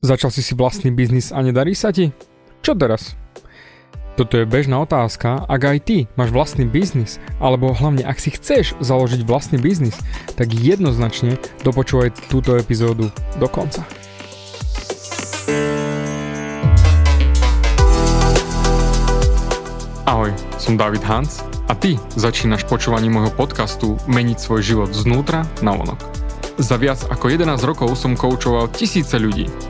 Začal si si vlastný biznis a nedarí sa ti? Čo teraz? Toto je bežná otázka, ak aj ty máš vlastný biznis, alebo hlavne ak si chceš založiť vlastný biznis, tak jednoznačne dopočúvaj túto epizódu do konca. Ahoj, som David Hans a ty začínaš počúvanie môjho podcastu Meniť svoj život znútra na vonok. Za viac ako 11 rokov som koučoval tisíce ľudí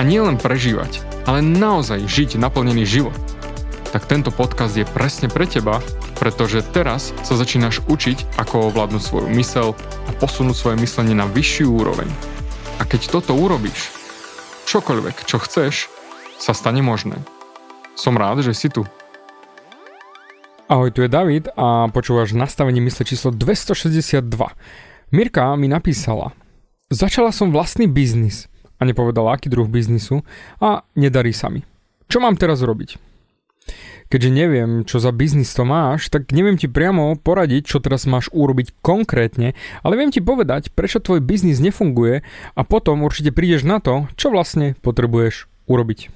a nielen prežívať, ale naozaj žiť naplnený život, tak tento podcast je presne pre teba, pretože teraz sa začínaš učiť, ako ovládnuť svoju mysel a posunúť svoje myslenie na vyššiu úroveň. A keď toto urobíš, čokoľvek, čo chceš, sa stane možné. Som rád, že si tu. Ahoj, tu je David a počúvaš nastavenie mysle číslo 262. Mirka mi napísala, začala som vlastný biznis a nepovedala, aký druh biznisu a nedarí sa mi. Čo mám teraz robiť? Keďže neviem, čo za biznis to máš, tak neviem ti priamo poradiť, čo teraz máš urobiť konkrétne, ale viem ti povedať, prečo tvoj biznis nefunguje a potom určite prídeš na to, čo vlastne potrebuješ urobiť.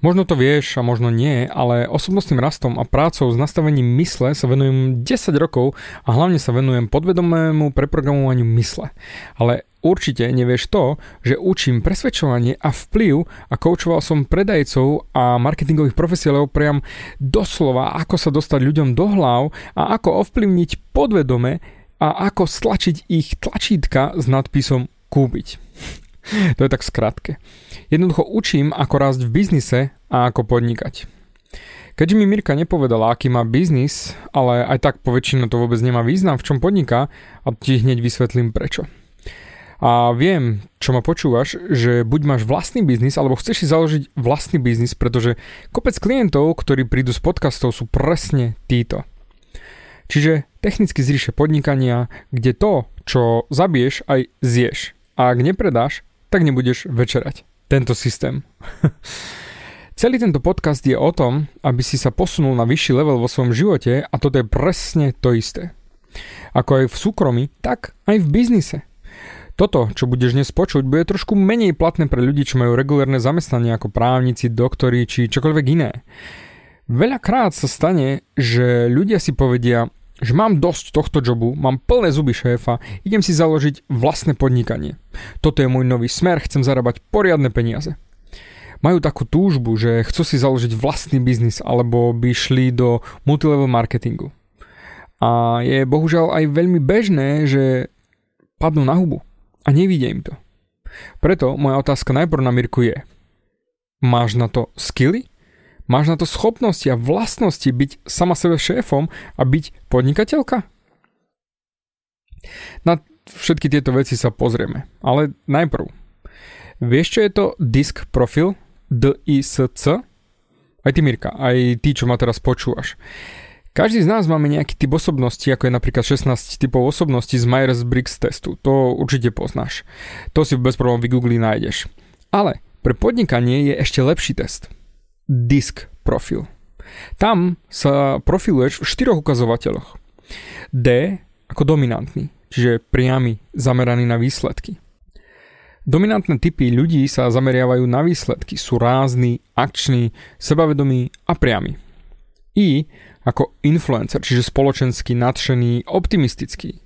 Možno to vieš a možno nie, ale osobnostným rastom a prácou s nastavením mysle sa venujem 10 rokov a hlavne sa venujem podvedomému preprogramovaniu mysle. Ale určite nevieš to, že učím presvedčovanie a vplyv a koučoval som predajcov a marketingových profesionálov priam doslova, ako sa dostať ľuďom do hlav a ako ovplyvniť podvedome a ako stlačiť ich tlačítka s nadpisom kúpiť. to je tak skratke. Jednoducho učím, ako rásť v biznise a ako podnikať. Keďže mi Mirka nepovedala, aký má biznis, ale aj tak po to vôbec nemá význam, v čom podniká, a ti hneď vysvetlím prečo. A viem, čo ma počúvaš, že buď máš vlastný biznis, alebo chceš si založiť vlastný biznis, pretože kopec klientov, ktorí prídu z podcastov, sú presne títo. Čiže technicky zriše podnikania, kde to, čo zabiješ, aj zješ. A ak nepredáš, tak nebudeš večerať tento systém. Celý tento podcast je o tom, aby si sa posunul na vyšší level vo svojom živote a toto je presne to isté. Ako aj v súkromí, tak aj v biznise. Toto, čo budeš dnes počuť, bude trošku menej platné pre ľudí, čo majú regulárne zamestnanie ako právnici, doktori či čokoľvek iné. Veľakrát sa stane, že ľudia si povedia, že mám dosť tohto jobu, mám plné zuby šéfa, idem si založiť vlastné podnikanie. Toto je môj nový smer, chcem zarábať poriadne peniaze. Majú takú túžbu, že chcú si založiť vlastný biznis alebo by šli do multilevel marketingu. A je bohužiaľ aj veľmi bežné, že padnú na hubu a nevidia im to. Preto moja otázka najprv na Mirku je, máš na to skilly? Máš na to schopnosti a vlastnosti byť sama sebe šéfom a byť podnikateľka? Na všetky tieto veci sa pozrieme, ale najprv. Vieš, čo je to disk profil? D-I-S-C? Aj ty, Mirka, aj ty, čo ma teraz počúvaš. Každý z nás máme nejaký typ osobnosti, ako je napríklad 16 typov osobností z Myers-Briggs testu. To určite poznáš. To si bez problémov vygoogli nájdeš. Ale pre podnikanie je ešte lepší test – disk profil. Tam sa profiluješ v štyroch ukazovateľoch. D ako dominantný, čiže priamy, zameraný na výsledky. Dominantné typy ľudí sa zameriavajú na výsledky, sú rázni, akční, sebavedomí a priamy. I ako influencer, čiže spoločensky nadšený, optimistický.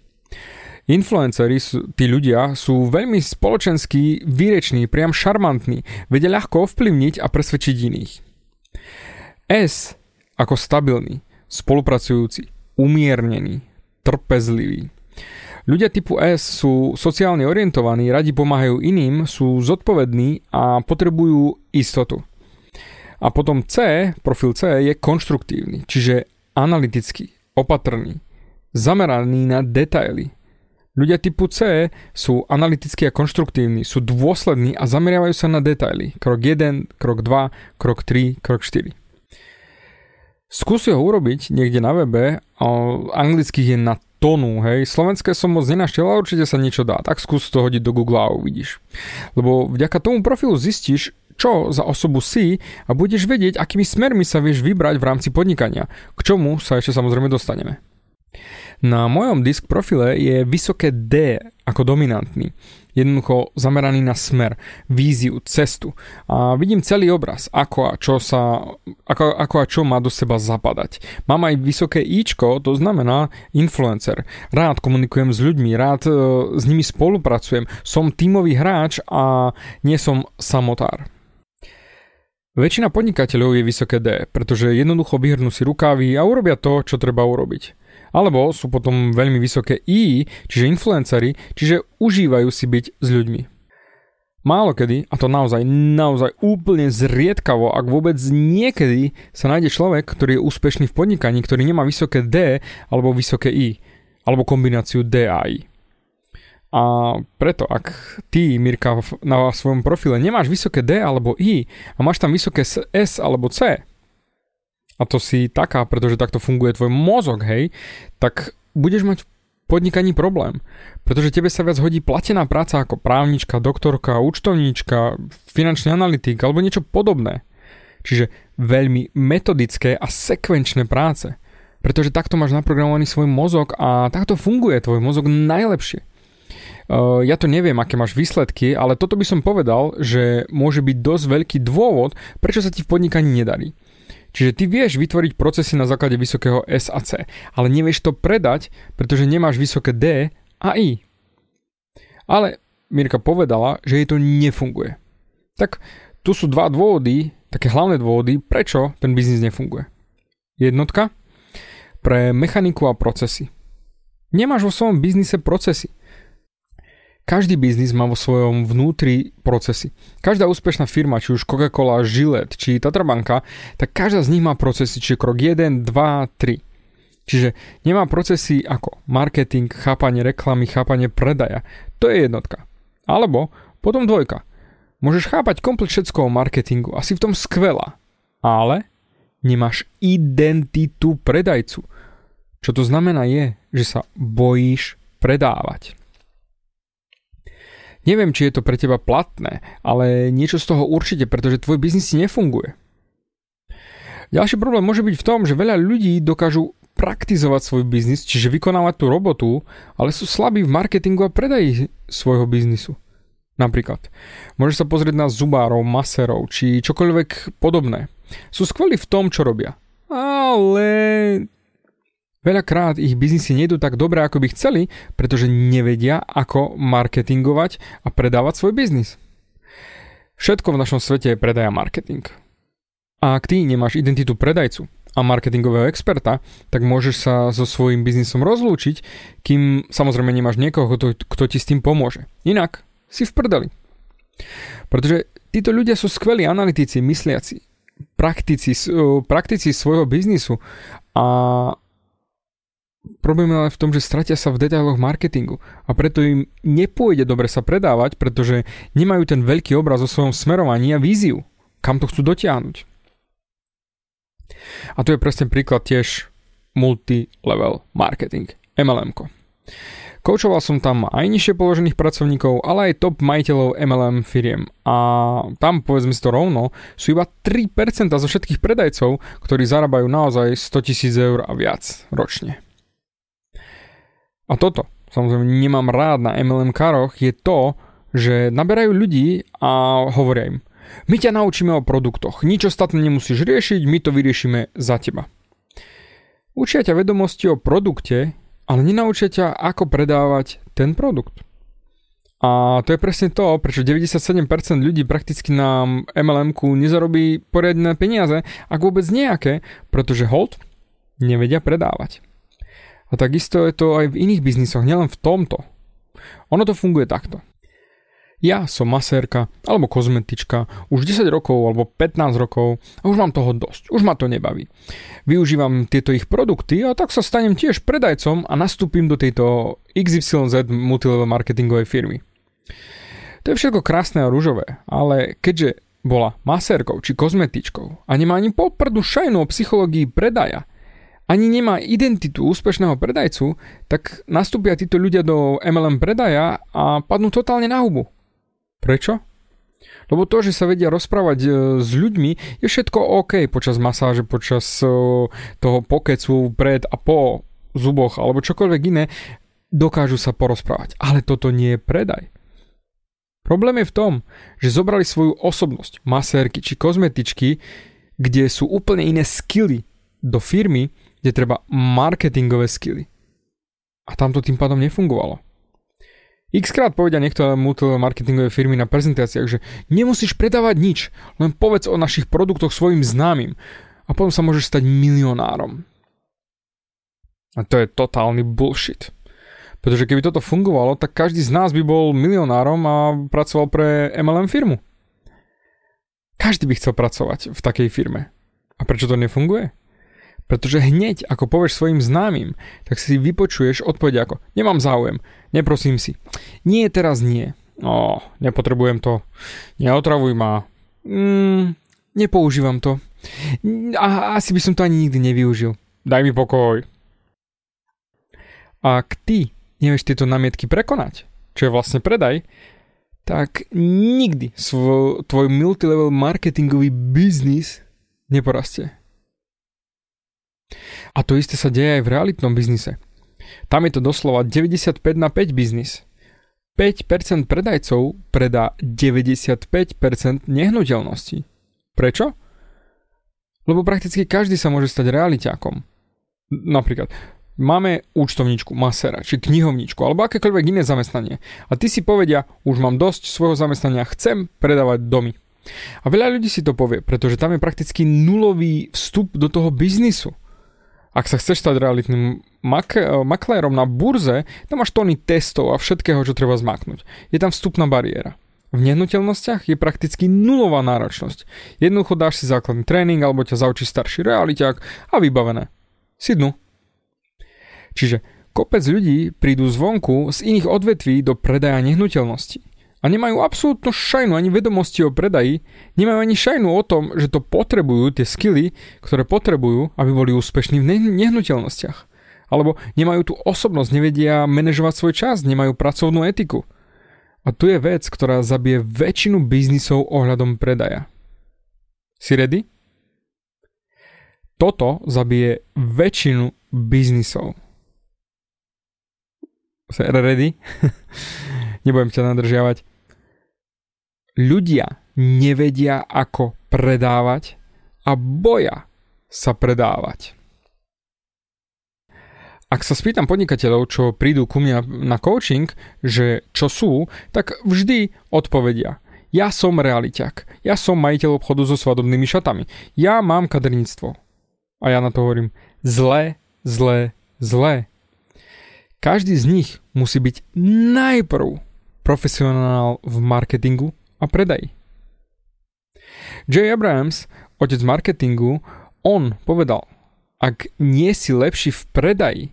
Influenceri, tí ľudia, sú veľmi spoločensky výreční, priam šarmantní, vedia ľahko ovplyvniť a presvedčiť iných. S ako stabilný, spolupracujúci, umiernený, trpezlivý. Ľudia typu S sú sociálne orientovaní, radi pomáhajú iným, sú zodpovední a potrebujú istotu. A potom C, profil C, je konštruktívny, čiže analytický, opatrný, zameraný na detaily. Ľudia typu C sú analytickí a konštruktívni, sú dôslední a zameriavajú sa na detaily. Krok 1, krok 2, krok 3, krok 4. Skúsi ho urobiť niekde na webe, anglických je na tonu, hej. Slovenské som moc nenašiel, ale určite sa niečo dá. Tak skús to hodiť do Google a uvidíš. Lebo vďaka tomu profilu zistíš, čo za osobu si a budeš vedieť, akými smermi sa vieš vybrať v rámci podnikania. K čomu sa ešte samozrejme dostaneme. Na mojom disk profile je vysoké D ako dominantný. Jednoducho zameraný na smer, víziu, cestu. A vidím celý obraz, ako a čo, sa, ako, ako a čo má do seba zapadať. Mám aj vysoké Ičko, to znamená influencer. Rád komunikujem s ľuďmi, rád e, s nimi spolupracujem. Som tímový hráč a nie som samotár. Väčšina podnikateľov je vysoké D, pretože jednoducho vyhrnú si rukávy a urobia to, čo treba urobiť. Alebo sú potom veľmi vysoké I, čiže influencery, čiže užívajú si byť s ľuďmi. Málo kedy, a to naozaj, naozaj úplne zriedkavo, ak vôbec niekedy sa nájde človek, ktorý je úspešný v podnikaní, ktorý nemá vysoké D alebo vysoké I, alebo kombináciu D a I. A preto, ak ty, Mirka, na svojom profile nemáš vysoké D alebo I a máš tam vysoké S alebo C, a to si taká, pretože takto funguje tvoj mozog, hej, tak budeš mať v podnikaní problém. Pretože tebe sa viac hodí platená práca ako právnička, doktorka, účtovníčka, finančný analytik alebo niečo podobné. Čiže veľmi metodické a sekvenčné práce. Pretože takto máš naprogramovaný svoj mozog a takto funguje tvoj mozog najlepšie. Ja to neviem, aké máš výsledky, ale toto by som povedal, že môže byť dosť veľký dôvod, prečo sa ti v podnikaní nedarí. Čiže ty vieš vytvoriť procesy na základe vysokého S a C, ale nevieš to predať, pretože nemáš vysoké D a I. Ale Mirka povedala, že jej to nefunguje. Tak tu sú dva dôvody, také hlavné dôvody, prečo ten biznis nefunguje. Jednotka pre mechaniku a procesy. Nemáš vo svojom biznise procesy. Každý biznis má vo svojom vnútri procesy. Každá úspešná firma, či už Coca-Cola, Gillette, či Tatrabanka, tak každá z nich má procesy, čiže krok 1, 2, 3. Čiže nemá procesy ako marketing, chápanie reklamy, chápanie predaja. To je jednotka. Alebo potom dvojka. Môžeš chápať komplet všetko marketingu, asi v tom skvelá. Ale nemáš identitu predajcu. Čo to znamená je, že sa bojíš predávať. Neviem, či je to pre teba platné, ale niečo z toho určite, pretože tvoj biznis si nefunguje. Ďalší problém môže byť v tom, že veľa ľudí dokážu praktizovať svoj biznis, čiže vykonávať tú robotu, ale sú slabí v marketingu a predaji svojho biznisu. Napríklad, môžeš sa pozrieť na zubárov, maserov, či čokoľvek podobné. Sú skvelí v tom, čo robia. Ale Veľakrát ich biznisy nejdú tak dobre, ako by chceli, pretože nevedia, ako marketingovať a predávať svoj biznis. Všetko v našom svete je predaj marketing. A ak ty nemáš identitu predajcu a marketingového experta, tak môžeš sa so svojím biznisom rozlúčiť, kým samozrejme nemáš niekoho, kto, kto ti s tým pomôže. Inak si v prdeli. Pretože títo ľudia sú skvelí analytici, mysliaci, praktici, praktici svojho biznisu a Problém je ale v tom, že stratia sa v detailoch marketingu a preto im nepôjde dobre sa predávať, pretože nemajú ten veľký obraz o svojom smerovaní a víziu, kam to chcú dotiahnuť. A tu je presne príklad tiež multi-level marketing, MLM. Koučoval som tam aj nižšie položených pracovníkov, ale aj top majiteľov MLM firiem. A tam, povedzme si to rovno, sú iba 3% zo všetkých predajcov, ktorí zarábajú naozaj 100 000 eur a viac ročne. A toto, samozrejme nemám rád na MLM karoch, je to, že naberajú ľudí a hovoria im, my ťa naučíme o produktoch, nič ostatné nemusíš riešiť, my to vyriešime za teba. Učia ťa vedomosti o produkte, ale nenaučia ťa, ako predávať ten produkt. A to je presne to, prečo 97% ľudí prakticky na MLM-ku nezarobí poriadne peniaze, ak vôbec nejaké, pretože hold nevedia predávať. A takisto je to aj v iných biznisoch, nielen v tomto. Ono to funguje takto. Ja som masérka alebo kozmetička už 10 rokov alebo 15 rokov a už mám toho dosť, už ma to nebaví. Využívam tieto ich produkty a tak sa stanem tiež predajcom a nastúpim do tejto XYZ multilevel marketingovej firmy. To je všetko krásne a rúžové, ale keďže bola masérkou či kozmetičkou a nemá ani podprdu šajnu o psychológii predaja, ani nemá identitu úspešného predajcu, tak nastúpia títo ľudia do MLM predaja a padnú totálne na hubu. Prečo? Lebo to, že sa vedia rozprávať e, s ľuďmi, je všetko OK počas masáže, počas e, toho pokecu pred a po zuboch alebo čokoľvek iné, dokážu sa porozprávať. Ale toto nie je predaj. Problém je v tom, že zobrali svoju osobnosť, masérky či kozmetičky, kde sú úplne iné skily do firmy, kde treba marketingové skily. A tam to tým pádom nefungovalo. X krát povedia niektoré multimarketingové firmy na prezentáciách, že nemusíš predávať nič, len povedz o našich produktoch svojim známym a potom sa môžeš stať milionárom. A to je totálny bullshit. Pretože keby toto fungovalo, tak každý z nás by bol milionárom a pracoval pre MLM firmu. Každý by chcel pracovať v takej firme. A prečo to nefunguje? Pretože hneď, ako povieš svojim známym, tak si vypočuješ odpoveď ako nemám záujem, neprosím si. Nie, teraz nie. No, nepotrebujem to. Neotravuj ma. Mm, nepoužívam to. A asi by som to ani nikdy nevyužil. Daj mi pokoj. Ak ty nevieš tieto námietky prekonať, čo je vlastne predaj, tak nikdy svoj, tvoj multilevel marketingový biznis neporastie. A to isté sa deje aj v realitnom biznise. Tam je to doslova 95 na 5 biznis. 5% predajcov predá 95% nehnuteľností. Prečo? Lebo prakticky každý sa môže stať realiťákom. Napríklad, máme účtovníčku, masera, či knihovničku, alebo akékoľvek iné zamestnanie. A ty si povedia, už mám dosť svojho zamestnania, chcem predávať domy. A veľa ľudí si to povie, pretože tam je prakticky nulový vstup do toho biznisu. Ak sa chceš stať realitným mak- eh, maklérom na burze, tam máš tóny testov a všetkého, čo treba zmaknúť. Je tam vstupná bariéra. V nehnuteľnostiach je prakticky nulová náročnosť. Jednoducho dáš si základný tréning alebo ťa zaučí starší realiťák a vybavené. Si dnu. Čiže kopec ľudí prídu zvonku z iných odvetví do predaja nehnuteľností a nemajú absolútnu šajnu ani vedomosti o predaji, nemajú ani šajnu o tom, že to potrebujú, tie skily, ktoré potrebujú, aby boli úspešní v nehnuteľnostiach. Alebo nemajú tú osobnosť, nevedia manažovať svoj čas, nemajú pracovnú etiku. A tu je vec, ktorá zabije väčšinu biznisov ohľadom predaja. Si ready? Toto zabije väčšinu biznisov. Ready? Nebudem ťa nadržiavať ľudia nevedia, ako predávať a boja sa predávať. Ak sa spýtam podnikateľov, čo prídu ku mňa na coaching, že čo sú, tak vždy odpovedia. Ja som realiťak. Ja som majiteľ obchodu so svadobnými šatami. Ja mám kaderníctvo. A ja na to hovorím zle, zle, zle. Každý z nich musí byť najprv profesionál v marketingu, a predaj. Jay Abrams, otec marketingu, on povedal, ak nie si lepší v predaji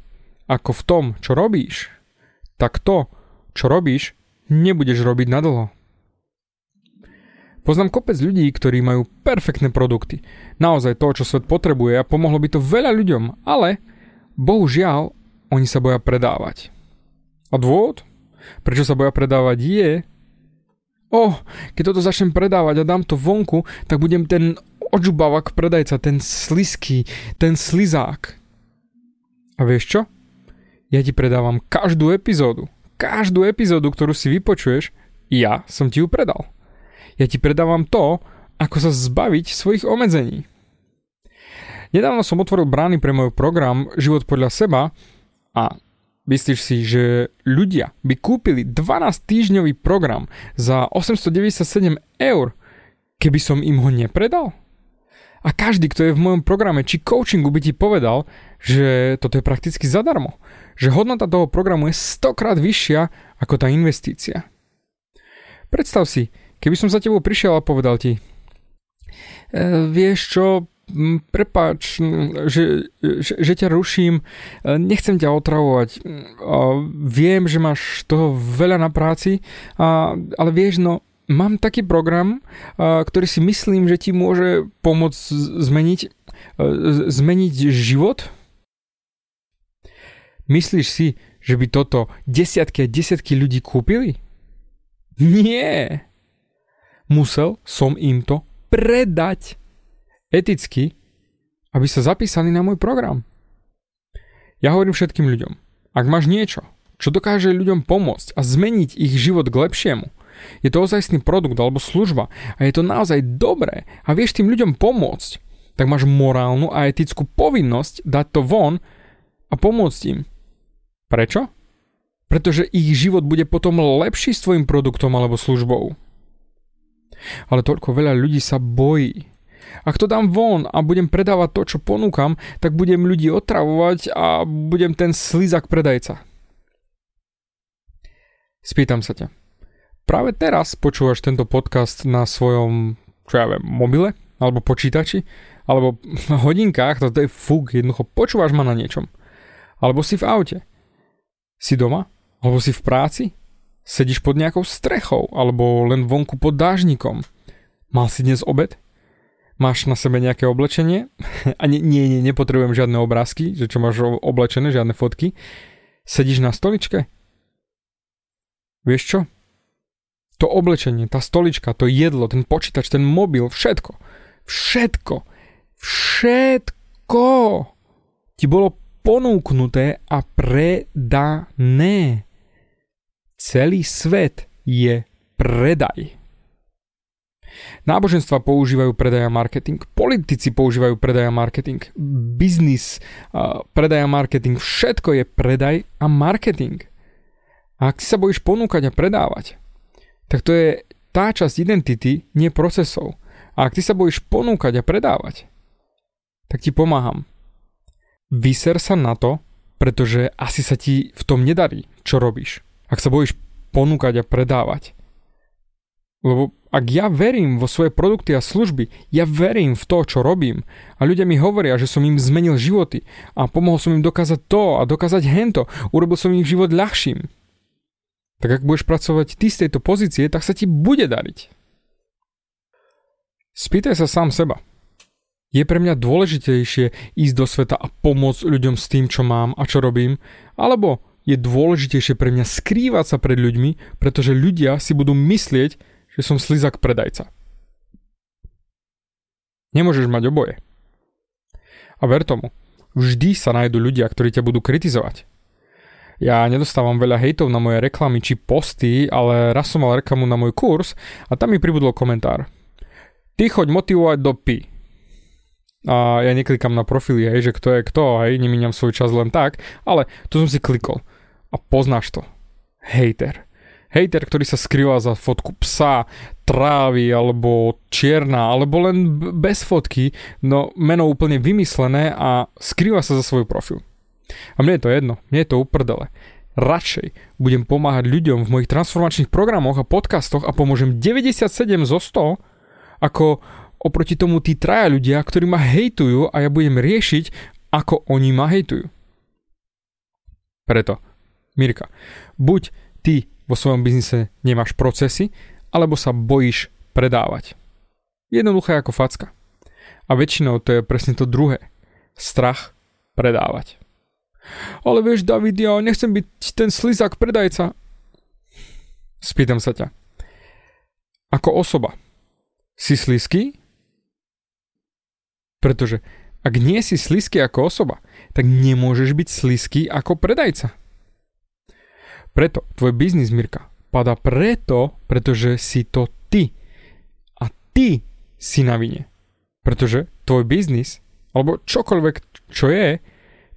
ako v tom, čo robíš, tak to, čo robíš, nebudeš robiť nadlho. Poznám kopec ľudí, ktorí majú perfektné produkty. Naozaj to, čo svet potrebuje a pomohlo by to veľa ľuďom, ale bohužiaľ oni sa boja predávať. A dôvod? Prečo sa boja predávať je, oh, keď toto začnem predávať a dám to vonku, tak budem ten odžubavak predajca, ten slisky, ten slizák. A vieš čo? Ja ti predávam každú epizódu. Každú epizódu, ktorú si vypočuješ, ja som ti ju predal. Ja ti predávam to, ako sa zbaviť svojich obmedzení. Nedávno som otvoril brány pre môj program Život podľa seba a Myslíš si, že ľudia by kúpili 12 týždňový program za 897 eur, keby som im ho nepredal? A každý, kto je v mojom programe či coachingu by ti povedal, že toto je prakticky zadarmo. Že hodnota toho programu je 100 krát vyššia ako tá investícia. Predstav si, keby som za tebou prišiel a povedal ti, e, vieš čo, prepáč, že, že, že ťa ruším, e, nechcem ťa otravovať, viem, že máš toho veľa na práci, ale vieš, no, mám taký program, ktorý si myslím, že ti môže pomôcť zmeniť, e, zmeniť život. Myslíš si, že by toto desiatky a desiatky ľudí kúpili? Nie. Musel som im to predať eticky, aby sa zapísali na môj program. Ja hovorím všetkým ľuďom, ak máš niečo, čo dokáže ľuďom pomôcť a zmeniť ich život k lepšiemu, je to ozajstný produkt alebo služba a je to naozaj dobré a vieš tým ľuďom pomôcť, tak máš morálnu a etickú povinnosť dať to von a pomôcť im. Prečo? Pretože ich život bude potom lepší s tvojim produktom alebo službou. Ale toľko veľa ľudí sa bojí. Ak to dám von a budem predávať to, čo ponúkam, tak budem ľudí otravovať a budem ten slizak predajca. Spýtam sa ťa práve teraz počúvaš tento podcast na svojom, čo ja viem, mobile, alebo počítači, alebo na hodinkách, to je fúk, jednoducho počúvaš ma na niečom. Alebo si v aute. Si doma? Alebo si v práci? Sedíš pod nejakou strechou, alebo len vonku pod dážnikom. Mal si dnes obed? Máš na sebe nejaké oblečenie? A nie, nie, nie, nepotrebujem žiadne obrázky, že čo máš oblečené, žiadne fotky. Sedíš na stoličke? Vieš čo? to oblečenie, tá stolička, to jedlo, ten počítač, ten mobil, všetko, všetko, všetko ti bolo ponúknuté a predané. Celý svet je predaj. Náboženstva používajú predaj a marketing, politici používajú predaj a marketing, biznis, predaj a marketing, všetko je predaj a marketing. A ak si sa bojíš ponúkať a predávať, tak to je tá časť identity, nie procesov. A ak ty sa bojíš ponúkať a predávať, tak ti pomáham. Vyser sa na to, pretože asi sa ti v tom nedarí, čo robíš. Ak sa bojíš ponúkať a predávať. Lebo ak ja verím vo svoje produkty a služby, ja verím v to, čo robím a ľudia mi hovoria, že som im zmenil životy a pomohol som im dokázať to a dokázať hento, urobil som im život ľahším, tak ak budeš pracovať ty z tejto pozície, tak sa ti bude dariť. Spýtaj sa sám seba. Je pre mňa dôležitejšie ísť do sveta a pomôcť ľuďom s tým, čo mám a čo robím, alebo je dôležitejšie pre mňa skrývať sa pred ľuďmi, pretože ľudia si budú myslieť, že som slizak predajca. Nemôžeš mať oboje. A ver tomu, vždy sa nájdú ľudia, ktorí ťa budú kritizovať. Ja nedostávam veľa hejtov na moje reklamy či posty, ale raz som mal reklamu na môj kurz a tam mi pribudol komentár. Ty choď motivovať do pi. A ja neklikám na profily, hej, že kto je kto, hej, nemíňam svoj čas len tak, ale tu som si klikol. A poznáš to. Hejter. Hejter, ktorý sa skrýva za fotku psa, trávy, alebo čierna, alebo len bez fotky, no meno úplne vymyslené a skrýva sa za svoj profil. A mne je to jedno, mne je to uprdele. Radšej budem pomáhať ľuďom v mojich transformačných programoch a podcastoch a pomôžem 97 zo 100, ako oproti tomu tí traja ľudia, ktorí ma hejtujú a ja budem riešiť, ako oni ma hejtujú. Preto, Mirka, buď ty vo svojom biznise nemáš procesy, alebo sa bojíš predávať. Jednoduché ako facka. A väčšinou to je presne to druhé. Strach predávať. Ale vieš, David, ja nechcem byť ten slizák predajca. Spýtam sa ťa. Ako osoba, si slizký? Pretože ak nie si slizký ako osoba, tak nemôžeš byť slizký ako predajca. Preto tvoj biznis, Mirka, pada preto, pretože si to ty. A ty si na vine. Pretože tvoj biznis, alebo čokoľvek, čo je,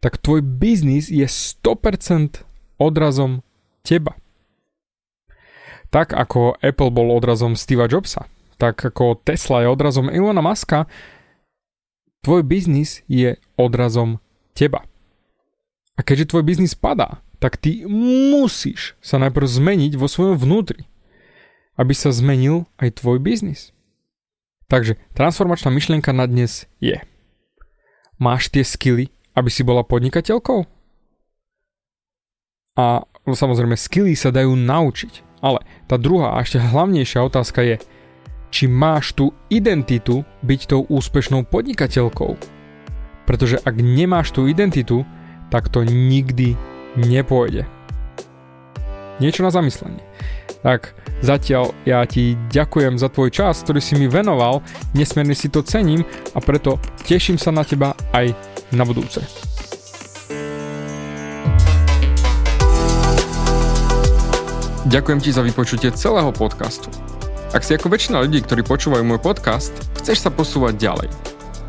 tak tvoj biznis je 100% odrazom teba. Tak ako Apple bol odrazom Steva Jobsa, tak ako Tesla je odrazom Elona Muska, tvoj biznis je odrazom teba. A keďže tvoj biznis padá, tak ty musíš sa najprv zmeniť vo svojom vnútri. aby sa zmenil aj tvoj biznis. Takže transformačná myšlienka na dnes je. Máš tie skily, aby si bola podnikateľkou? A no samozrejme, skily sa dajú naučiť. Ale tá druhá a ešte hlavnejšia otázka je, či máš tú identitu byť tou úspešnou podnikateľkou. Pretože ak nemáš tú identitu, tak to nikdy nepôjde. Niečo na zamyslenie. Tak zatiaľ ja ti ďakujem za tvoj čas, ktorý si mi venoval, nesmierne si to cením a preto teším sa na teba aj na budúce. Ďakujem ti za vypočutie celého podcastu. Ak si ako väčšina ľudí, ktorí počúvajú môj podcast, chceš sa posúvať ďalej.